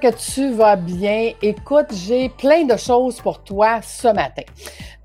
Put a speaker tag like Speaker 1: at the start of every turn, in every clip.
Speaker 1: que tu vas bien. Écoute, j'ai plein de choses pour toi ce matin.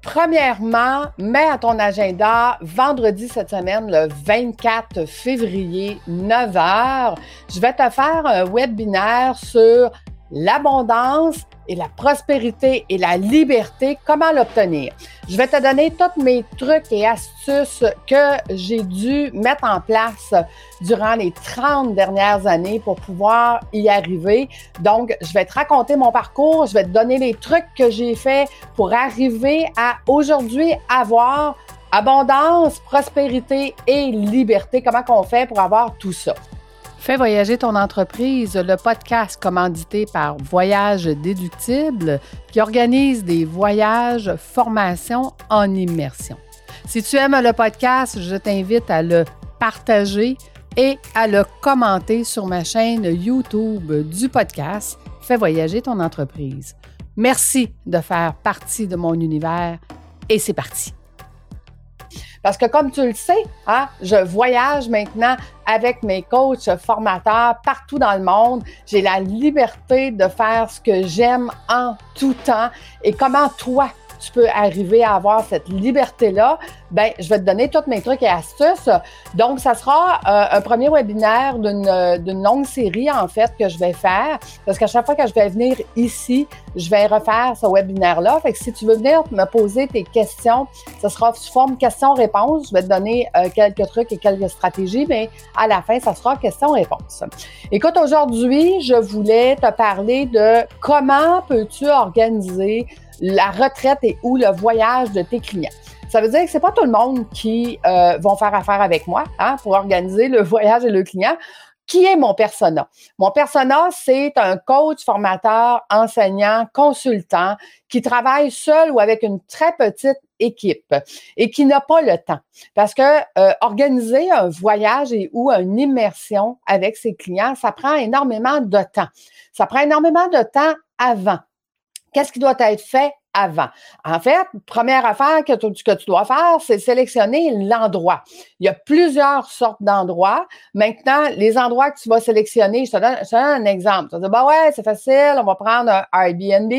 Speaker 1: Premièrement, mets à ton agenda vendredi cette semaine, le 24 février, 9h. Je vais te faire un webinaire sur l'abondance et la prospérité et la liberté, comment l'obtenir? Je vais te donner tous mes trucs et astuces que j'ai dû mettre en place durant les 30 dernières années pour pouvoir y arriver. Donc, je vais te raconter mon parcours, je vais te donner les trucs que j'ai fait pour arriver à aujourd'hui avoir abondance, prospérité et liberté. Comment qu'on fait pour avoir tout ça? Fais voyager ton entreprise, le podcast commandité par Voyage Déductible qui organise des voyages, formations en immersion. Si tu aimes le podcast, je t'invite à le partager et à le commenter sur ma chaîne YouTube du podcast Fais voyager ton entreprise. Merci de faire partie de mon univers et c'est parti. Parce que comme tu le sais, hein, je voyage maintenant avec mes coachs formateurs partout dans le monde. J'ai la liberté de faire ce que j'aime en tout temps. Et comment toi, tu peux arriver à avoir cette liberté-là, ben, je vais te donner tous mes trucs et astuces. Donc, ça sera euh, un premier webinaire d'une longue série, en fait, que je vais faire. Parce qu'à chaque fois que je vais venir ici, je vais refaire ce webinaire-là. Fait que si tu veux venir me poser tes questions, ce sera sous forme question-réponse. Je vais te donner euh, quelques trucs et quelques stratégies, mais à la fin, ça sera question-réponse. Écoute, aujourd'hui, je voulais te parler de comment peux-tu organiser la retraite et ou le voyage de tes clients. Ça veut dire que c'est pas tout le monde qui euh, vont faire affaire avec moi hein, pour organiser le voyage et le client. Qui est mon persona? Mon persona, c'est un coach, formateur, enseignant, consultant qui travaille seul ou avec une très petite équipe et qui n'a pas le temps. Parce que euh, organiser un voyage et ou une immersion avec ses clients, ça prend énormément de temps. Ça prend énormément de temps avant. Qu'est-ce qui doit être fait avant? En fait, première affaire que tu, que tu dois faire, c'est sélectionner l'endroit. Il y a plusieurs sortes d'endroits. Maintenant, les endroits que tu vas sélectionner, je te donne, un exemple. Tu vas dire, bah ouais, c'est facile, on va prendre un Airbnb.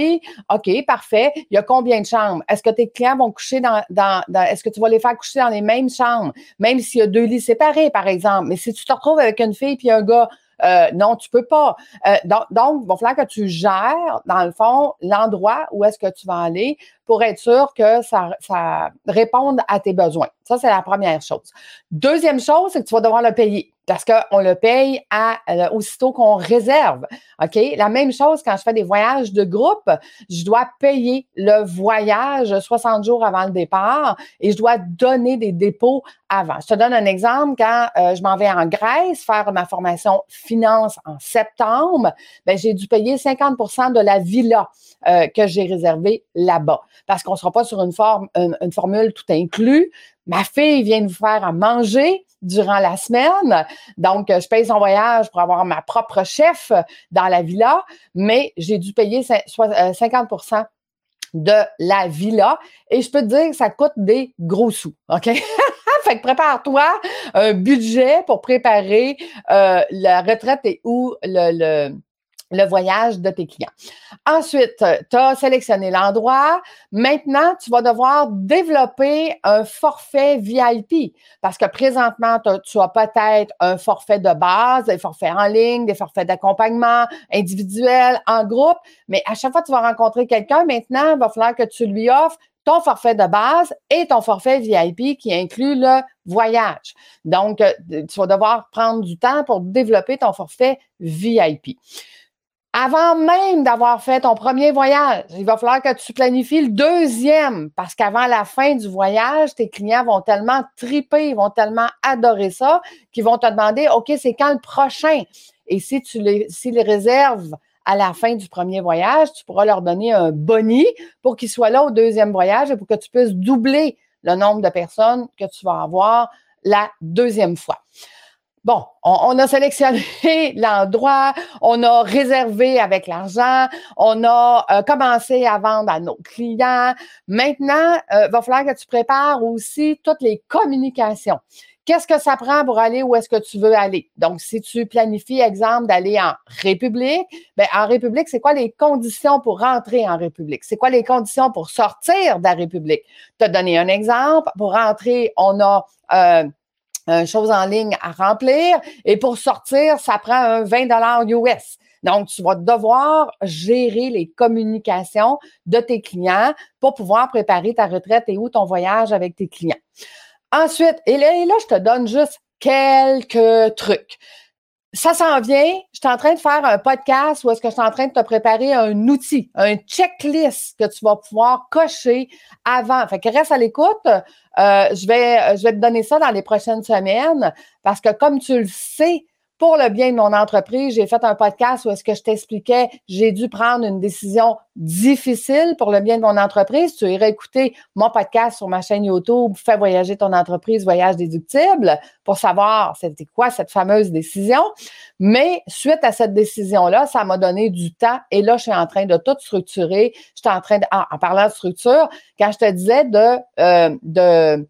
Speaker 1: OK, parfait. Il y a combien de chambres? Est-ce que tes clients vont coucher dans, dans, dans est-ce que tu vas les faire coucher dans les mêmes chambres, même s'il y a deux lits séparés, par exemple? Mais si tu te retrouves avec une fille puis un gars, euh, non, tu peux pas. Euh, donc, donc, il va falloir que tu gères, dans le fond, l'endroit où est-ce que tu vas aller pour être sûr que ça, réponde à tes besoins. Ça, c'est la première chose. Deuxième chose, c'est que tu vas devoir le payer parce qu'on le paye euh, aussitôt qu'on réserve. La même chose quand je fais des voyages de groupe, je dois payer le voyage 60 jours avant le départ et je dois donner des dépôts avant. Je te donne un exemple. Quand euh, je m'en vais en Grèce faire ma formation finance en septembre, ben, j'ai dû payer 50% de la villa euh, que j'ai réservée là-bas parce qu'on ne sera pas sur une, une formule tout inclus. Ma fille vient nous faire à manger durant la semaine. Donc, je paye son voyage pour avoir ma propre chef dans la villa, mais j'ai dû payer 50% euh, de la villa et je peux te dire que ça coûte des gros sous, OK? fait que prépare-toi un budget pour préparer euh, la retraite et où le le voyage de tes clients. Ensuite, tu as sélectionné l'endroit. Maintenant, tu vas devoir développer un forfait VIP parce que présentement, tu as peut-être un forfait de base, des forfaits en ligne, des forfaits d'accompagnement individuel, en groupe, mais à chaque fois que tu vas rencontrer quelqu'un, maintenant, il va falloir que tu lui offres ton forfait de base et ton forfait VIP qui inclut le voyage. Donc, euh, tu vas devoir prendre du temps pour développer ton forfait VIP avant même d'avoir fait ton premier voyage, il va falloir que tu planifies le deuxième parce qu'avant la fin du voyage, tes clients vont tellement triper, ils vont tellement adorer ça qu'ils vont te demander, OK, c'est quand le prochain? Et si tu les, si les réserves à la fin du premier voyage, tu pourras leur donner un boni pour qu'ils soient là au deuxième voyage et pour que tu puisses doubler le nombre de personnes que tu vas avoir la deuxième fois. Bon, on, a sélectionné l'endroit, on a réservé avec l'argent, on a euh, commencé à vendre à nos clients. Maintenant, il euh, va falloir que tu prépares aussi toutes les communications. Qu'est-ce que ça prend pour aller où est-ce que tu veux aller? Donc, si tu planifies, exemple, d'aller en République, bien, en République, c'est quoi les conditions pour rentrer en République? C'est quoi les conditions pour sortir de la République? Te donner un exemple. Pour rentrer, on a euh, une chose en ligne à remplir et pour sortir, ça prend un 20 US. Donc, tu vas devoir gérer les communications de tes clients pour pouvoir préparer ta retraite et ou ton voyage avec tes clients. Ensuite, et là, je te donne juste quelques trucs. Ça s'en vient. Je suis en train de faire un podcast où est-ce que je suis en train de te préparer un outil, un checklist que tu vas pouvoir cocher avant. Fait que reste à l'écoute. Euh, je, vais, je vais te donner ça dans les prochaines semaines parce que comme tu le sais, pour le bien de mon entreprise, j'ai fait un podcast où est-ce que je t'expliquais, j'ai dû prendre une décision difficile pour le bien de mon entreprise. Tu irais écouter mon podcast sur ma chaîne YouTube, Fais voyager ton entreprise, voyage déductible, pour savoir c'était quoi cette fameuse décision. Mais suite à cette décision-là, ça m'a donné du temps et là, je suis en train de tout structurer. Je suis en train de, en, parlant de structure, quand je te disais de, euh, de,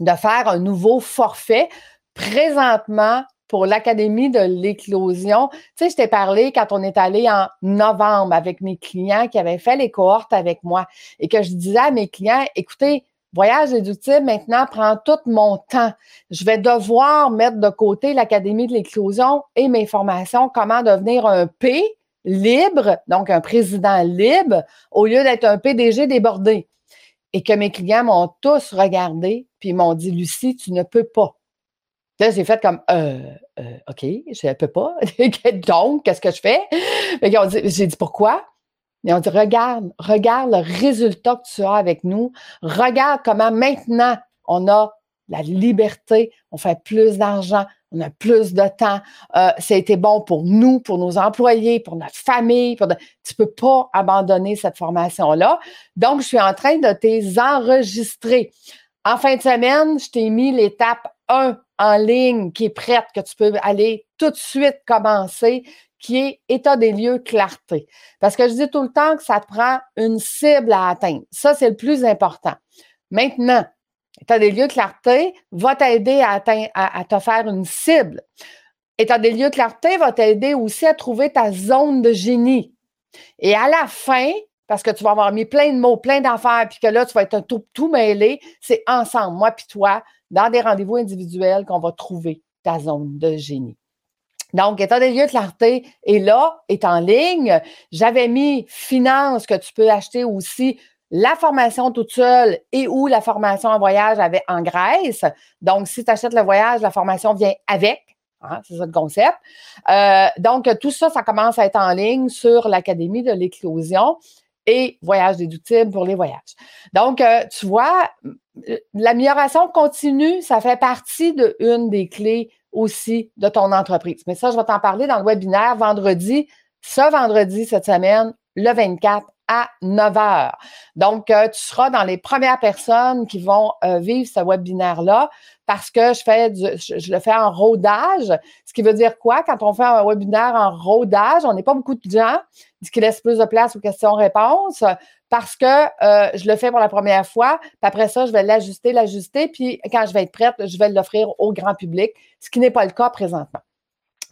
Speaker 1: de faire un nouveau forfait, présentement, pour l'Académie de l'éclosion. Tu sais, je t'ai parlé quand on est allé en novembre avec mes clients qui avaient fait les cohortes avec moi et que je disais à mes clients, écoutez, Voyage éductif maintenant prend tout mon temps. Je vais devoir mettre de côté l'Académie de l'éclosion et mes formations, comment devenir un P libre, donc un président libre, au lieu d'être un PDG débordé. Et que mes clients m'ont tous regardé, puis m'ont dit, Lucie, tu ne peux pas. Là, j'ai fait comme, euh, euh, OK, je ne peux pas. Donc, qu'est-ce que je fais? J'ai dit, pourquoi? Et on dit, regarde, regarde le résultat que tu as avec nous. Regarde comment maintenant on a la liberté, on fait plus d'argent, on a plus de temps. Euh, ça a été bon pour nous, pour nos employés, pour notre famille. Tu ne peux pas abandonner cette formation-là. Donc, je suis en train de t'enregistrer. En fin de semaine, je t'ai mis l'étape 1 en ligne qui est prête, que tu peux aller tout de suite commencer, qui est état des lieux clarté. Parce que je dis tout le temps que ça te prend une cible à atteindre. Ça, c'est le plus important. Maintenant, état des lieux clarté va t'aider à, à, te faire une cible. État des lieux clarté va t'aider aussi à trouver ta zone de génie. Et à la fin, parce que tu vas avoir mis plein de mots, plein d'affaires, puis que là, tu vas être tout, tout mêlé, c'est ensemble, moi puis toi, dans des rendez-vous individuels qu'on va trouver ta zone de génie. Donc, état des lieux de clarté est là, est en ligne. J'avais mis finance que tu peux acheter aussi la formation toute seule et ou la formation en voyage avec, en Grèce. Donc, si tu achètes le voyage, la formation vient avec. Hein, c'est ça le concept. Euh, donc, tout ça, ça commence à être en ligne sur l'Académie de l'éclosion et voyage déductible pour les voyages. Donc, euh, tu vois, l'amélioration continue, ça fait partie de une des clés aussi de ton entreprise. Mais ça, je vais t'en parler dans le webinaire vendredi, ce vendredi cette semaine, le 24 à 9 heures. Donc, euh, tu seras dans les premières personnes qui vont euh, vivre ce webinaire-là parce que je je, le fais en rodage. Ce qui veut dire quoi? Quand on fait un webinaire en rodage, on n'est pas beaucoup de gens, ce qui laisse plus de place aux questions-réponses parce que euh, je le fais pour la première fois. Puis après ça, je vais l'ajuster, l'ajuster. Puis quand je vais être prête, je vais l'offrir au grand public, ce qui n'est pas le cas présentement.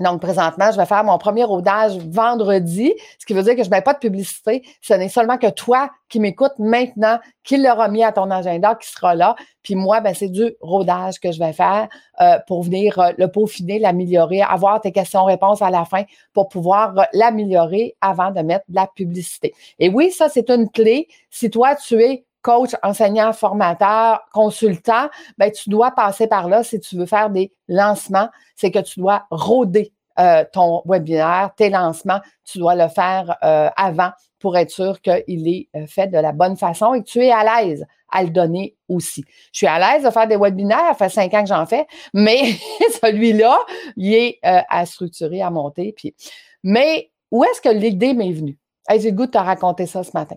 Speaker 1: Donc, présentement, je vais faire mon premier rodage vendredi, ce qui veut dire que je ne mets pas de publicité. Ce n'est seulement que toi qui m'écoutes maintenant, qui l'aura mis à ton agenda, qui sera là. Puis moi, ben, c'est du rodage que je vais faire euh, pour venir euh, le peaufiner, l'améliorer, avoir tes questions-réponses à la fin pour pouvoir euh, l'améliorer avant de mettre de la publicité. Et oui, ça, c'est une clé. Si toi, tu es coach, enseignant, formateur, consultant, ben, tu dois passer par là si tu veux faire des lancements. C'est que tu dois rôder euh, ton webinaire, tes lancements, tu dois le faire euh, avant pour être sûr qu'il est euh, fait de la bonne façon et que tu es à l'aise à le donner aussi. Je suis à l'aise de faire des webinaires, ça fait cinq ans que j'en fais, mais celui-là, il est à structurer, à monter. Puis... Mais où est-ce que l'idée m'est venue? J'ai le goût de te raconter ça ce matin.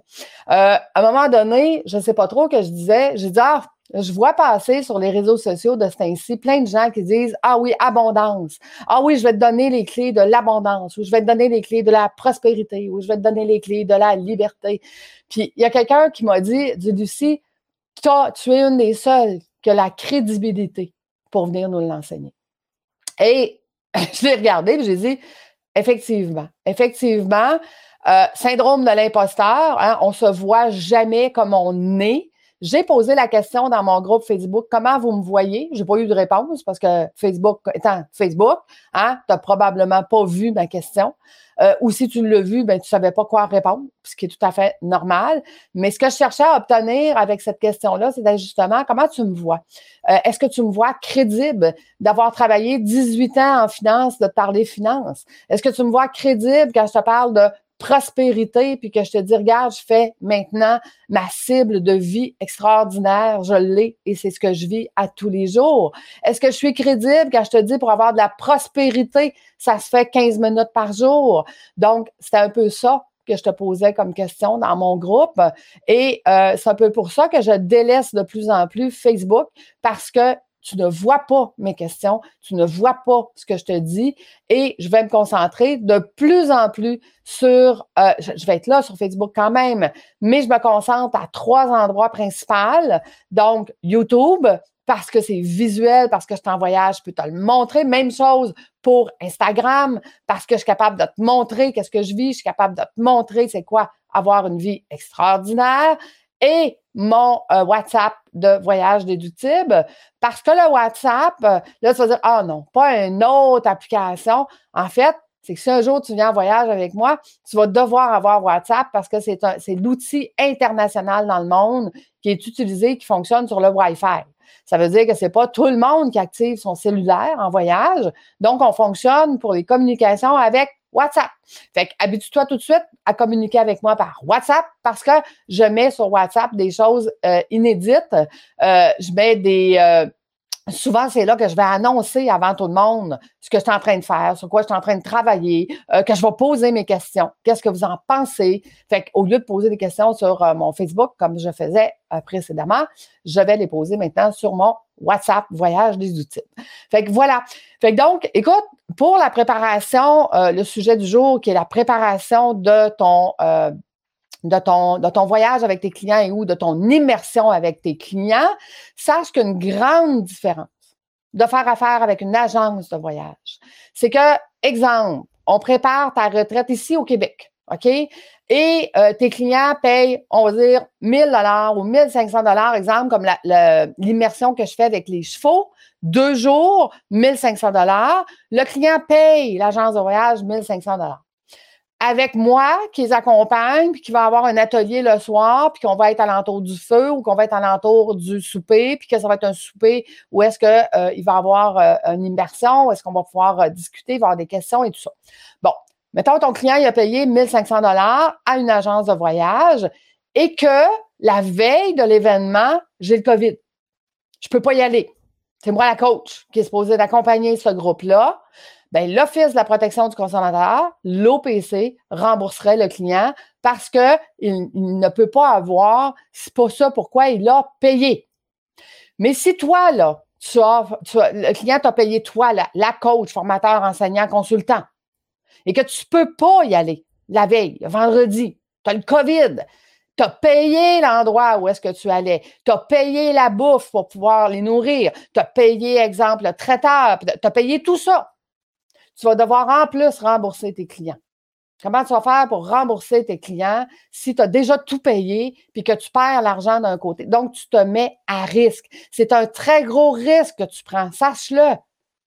Speaker 1: Euh, à un moment donné, je ne sais pas trop que je disais, j'ai dit, ah, je vois passer sur les réseaux sociaux de ce temps-ci plein de gens qui disent Ah oui, abondance. Ah oui, je vais te donner les clés de l'abondance, ou je vais te donner les clés de la prospérité, ou je vais te donner les clés de la liberté. Puis il y a quelqu'un qui m'a dit, dit Lucie, toi, tu es une des seules qui a la crédibilité pour venir nous l'enseigner. Et je l'ai regardé et j'ai dit effectivement, effectivement, euh, syndrome de l'imposteur, hein, on se voit jamais comme on est. J'ai posé la question dans mon groupe Facebook, comment vous me voyez? J'ai pas eu de réponse parce que Facebook, étant Facebook, hein, tu n'as probablement pas vu ma question. Euh, ou si tu l'as vu, ben, tu savais pas quoi répondre, ce qui est tout à fait normal. Mais ce que je cherchais à obtenir avec cette question-là, c'est justement comment tu me vois? Euh, est-ce que tu me vois crédible d'avoir travaillé 18 ans en finance, de parler finance? Est-ce que tu me vois crédible quand je te parle de prospérité, puis que je te dis, regarde, je fais maintenant ma cible de vie extraordinaire, je l'ai et c'est ce que je vis à tous les jours. Est-ce que je suis crédible quand je te dis pour avoir de la prospérité, ça se fait 15 minutes par jour? Donc, c'est un peu ça que je te posais comme question dans mon groupe. Et euh, c'est un peu pour ça que je délaisse de plus en plus Facebook parce que tu ne vois pas mes questions, tu ne vois pas ce que je te dis et je vais me concentrer de plus en plus sur, euh, je, vais être là sur Facebook quand même, mais je me concentre à trois endroits principaux. Donc, YouTube, parce que c'est visuel, parce que je t'en voyage, je peux te le montrer. Même chose pour Instagram, parce que je suis capable de te montrer qu'est-ce que je vis, je suis capable de te montrer c'est quoi avoir une vie extraordinaire et mon euh, WhatsApp de voyage déductible parce que le WhatsApp, euh, là, tu vas dire, ah non, pas une autre application. En fait, c'est que si un jour tu viens en voyage avec moi, tu vas devoir avoir WhatsApp parce que c'est l'outil international dans le monde qui est utilisé, qui fonctionne sur le Wi-Fi. Ça veut dire que c'est pas tout le monde qui active son cellulaire en voyage. Donc, on fonctionne pour les communications avec WhatsApp. Fait habitue-toi tout de suite à communiquer avec moi par WhatsApp parce que je mets sur WhatsApp des choses euh, inédites. Euh, je mets des, euh, souvent, c'est là que je vais annoncer avant tout le monde ce que je suis en train de faire, sur quoi je suis en train de travailler, euh, que je vais poser mes questions. Qu'est-ce que vous en pensez? Fait qu'au lieu de poser des questions sur euh, mon Facebook, comme je faisais euh, précédemment, je vais les poser maintenant sur mon WhatsApp Voyage des outils. Fait que voilà. Fait que donc, écoute, pour la préparation, le sujet du jour qui est la préparation de ton de ton, voyage avec tes clients et ou de ton immersion avec tes clients, sache qu'une grande différence de faire affaire avec une agence de voyage, c'est que, exemple, on prépare ta retraite ici au Québec, OK? Et euh, tes clients payent, on va dire, 1000 dollars ou 1500 dollars, exemple, comme l'immersion que je fais avec les chevaux, deux jours, 1500 dollars. Le client paye l'agence de voyage 1500 dollars avec moi qui les accompagne, puis qui va avoir un atelier le soir, puis qu'on va être à l'entour du feu ou qu'on va être à l'entour du souper, puis que ça va être un souper où est-ce qu'il euh, va avoir euh, une immersion, où est-ce qu'on va pouvoir euh, discuter, avoir des questions et tout ça. Bon, mettons ton client il a payé 1500 dollars à une agence de voyage et que la veille de l'événement, j'ai le COVID. Je peux pas y aller. C'est moi la coach qui est supposée d'accompagner ce groupe-là ben, l'Office de la protection du consommateur, l'OPC, rembourserait le client parce qu'il il ne peut pas avoir, c'est pas ça pourquoi il a payé. Mais si toi, là, tu as, le client t'a payé toi, la, la, coach, formateur, enseignant, consultant, et que tu peux pas y aller la veille, vendredi, tu as le COVID, tu as payé l'endroit où est-ce que tu allais. Tu as payé la bouffe pour pouvoir les nourrir. Tu as payé, exemple, le traiteur. Tu as payé tout ça tu vas devoir en plus rembourser tes clients. Comment tu vas faire pour rembourser tes clients si tu as déjà tout payé puis que tu perds l'argent d'un côté? Donc, tu te mets à risque. C'est un très gros risque que tu prends. Sache-le.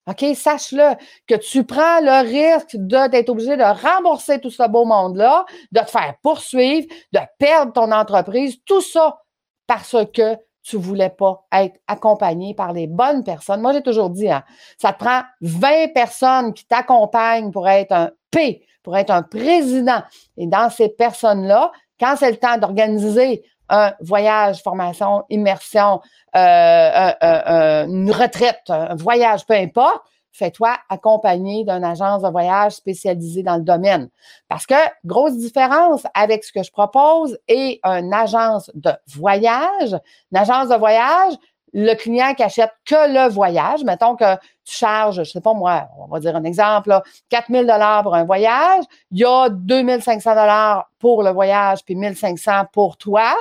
Speaker 1: OK? Sache-le que tu prends le risque d'être obligé de rembourser tout ce beau monde-là, de te faire poursuivre, de perdre ton entreprise, tout ça parce que tu voulais pas être accompagné par les bonnes personnes. Moi, j'ai toujours dit, hein, ça prend 20 personnes qui t'accompagnent pour être un P, pour être un président. Et dans ces personnes-là, quand c'est le temps d'organiser un voyage, formation, immersion, euh, une retraite, un voyage, peu importe, fais-toi accompagner d'une agence de voyage spécialisée dans le domaine. Parce que, grosse différence avec ce que je propose et une agence de voyage. Une agence de voyage, le client qui achète que le voyage, mettons que tu charges, je sais pas moi, on va dire un exemple, 4000 dollars pour un voyage, il y a 2500 dollars pour le voyage puis 1500 pour toi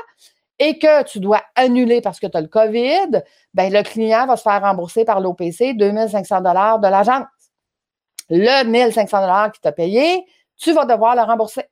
Speaker 1: et que tu dois annuler parce que tu as le COVID, ben le client va se faire rembourser par l'OPC 2500 dollars de l'agence. Le 1500 dollars qu'il t'a payé, tu vas devoir le rembourser.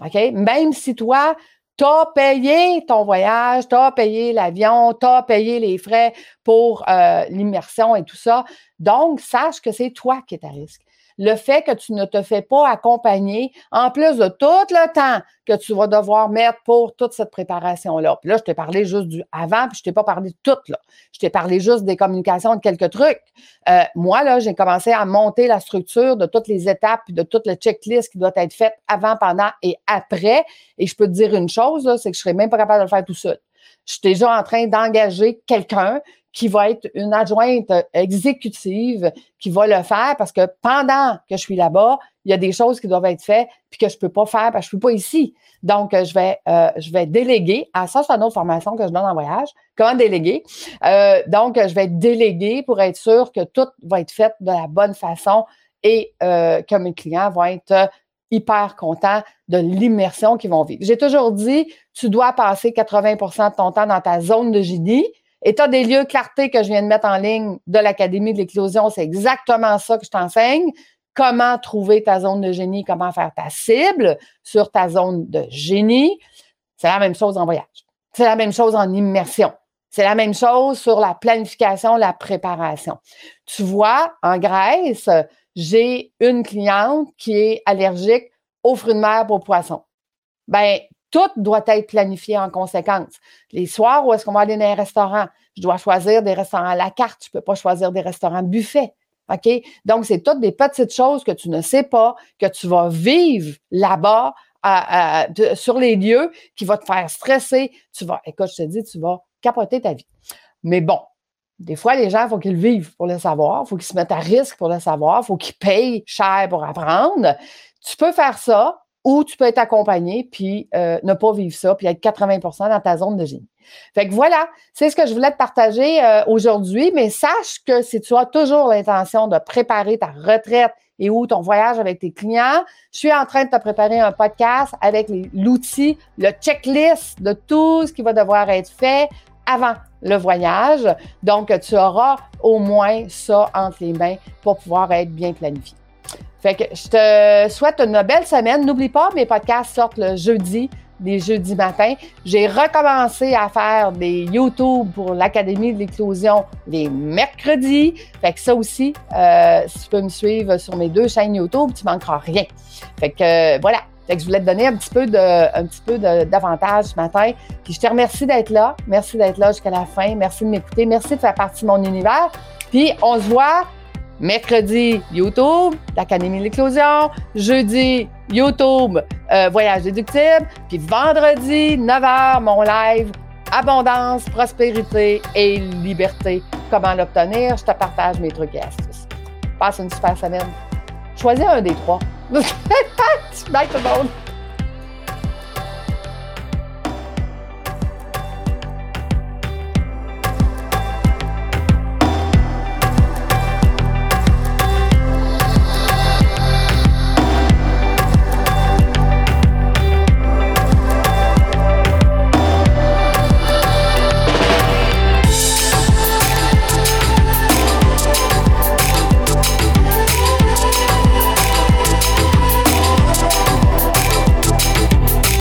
Speaker 1: OK? Même si toi, tu as payé ton voyage, tu as payé l'avion, tu as payé les frais pour euh, l'immersion et tout ça. Donc, sache que c'est toi qui es à risque le fait que tu ne te fais pas accompagner, en plus de tout le temps que tu vas devoir mettre pour toute cette préparation-là. Puis là, je t'ai parlé juste du avant, puis je t'ai pas parlé de tout, là. Je t'ai parlé juste des communications, de quelques trucs. Euh, moi, là, j'ai commencé à monter la structure de toutes les étapes, de toute le checklist qui doit être faite avant, pendant et après. Et je peux te dire une chose, c'est que je serais même pas capable de le faire tout seul. Je suis déjà en train d'engager quelqu'un qui va être une adjointe exécutive qui va le faire parce que pendant que je suis là-bas, il y a des choses qui doivent être faites puis que je peux pas faire parce que je suis pas ici. Donc, je vais, euh, je vais déléguer. Ah, ça, c'est une autre formation que je donne en voyage. Comment déléguer? Euh, donc, je vais déléguer pour être sûr que tout va être fait de la bonne façon et euh, que mes clients vont être hyper contents de l'immersion qu'ils vont vivre. J'ai toujours dit, tu dois passer 80% de ton temps dans ta zone de génie État des lieux, clarté que je viens de mettre en ligne de l'Académie de l'éclosion, c'est exactement ça que je t'enseigne. Comment trouver ta zone de génie, comment faire ta cible sur ta zone de génie? C'est la même chose en voyage. C'est la même chose en immersion. C'est la même chose sur la planification, la préparation. Tu vois, en Grèce, j'ai une cliente qui est allergique aux fruits de mer pour poissons. Ben, tout doit être planifié en conséquence. Les soirs, où est-ce qu'on va aller dans un restaurant? Je dois choisir des restaurants à la carte. Je ne peux pas choisir des restaurants buffet. OK? Donc, c'est toutes des petites choses que tu ne sais pas, que tu vas vivre là-bas, sur les lieux, qui va te faire stresser. Tu vas, écoute, je te dis, tu vas capoter ta vie. Mais bon, des fois, les gens, il faut qu'ils vivent pour le savoir, il faut qu'ils se mettent à risque pour le savoir, il faut qu'ils payent cher pour apprendre. Tu peux faire ça, ou tu peux être accompagné puis euh, ne pas vivre ça, puis être 80% dans ta zone de génie. Fait que voilà, c'est ce que je voulais te partager euh, aujourd'hui, mais sache que si tu as toujours l'intention de préparer ta retraite et ou ton voyage avec tes clients, je suis en train de te préparer un podcast avec l'outil, le checklist de tout ce qui va devoir être fait avant le voyage. Donc, tu auras au moins ça entre les mains pour pouvoir être bien planifié. Fait que je te souhaite une belle semaine. N'oublie pas, mes podcasts sortent le jeudi, les jeudis matins. J'ai recommencé à faire des YouTube pour l'Académie de l'éclosion les mercredis. Fait que ça aussi, euh, si tu peux me suivre sur mes deux chaînes YouTube, tu manqueras rien. Fait que voilà. Fait que je voulais te donner un petit peu petit peu d'avantage ce matin. Puis je te remercie d'être là. Merci d'être là jusqu'à la fin. Merci de m'écouter. Merci de faire partie de mon univers. Puis on se voit Mercredi, YouTube, l'Académie de l'éclosion. Jeudi, YouTube, euh, Voyage déductible. Puis vendredi, 9h, mon live Abondance, prospérité et liberté. Comment l'obtenir? Je te partage mes trucs et astuces. Passe une super semaine. Choisis un des trois. Bye tout le monde!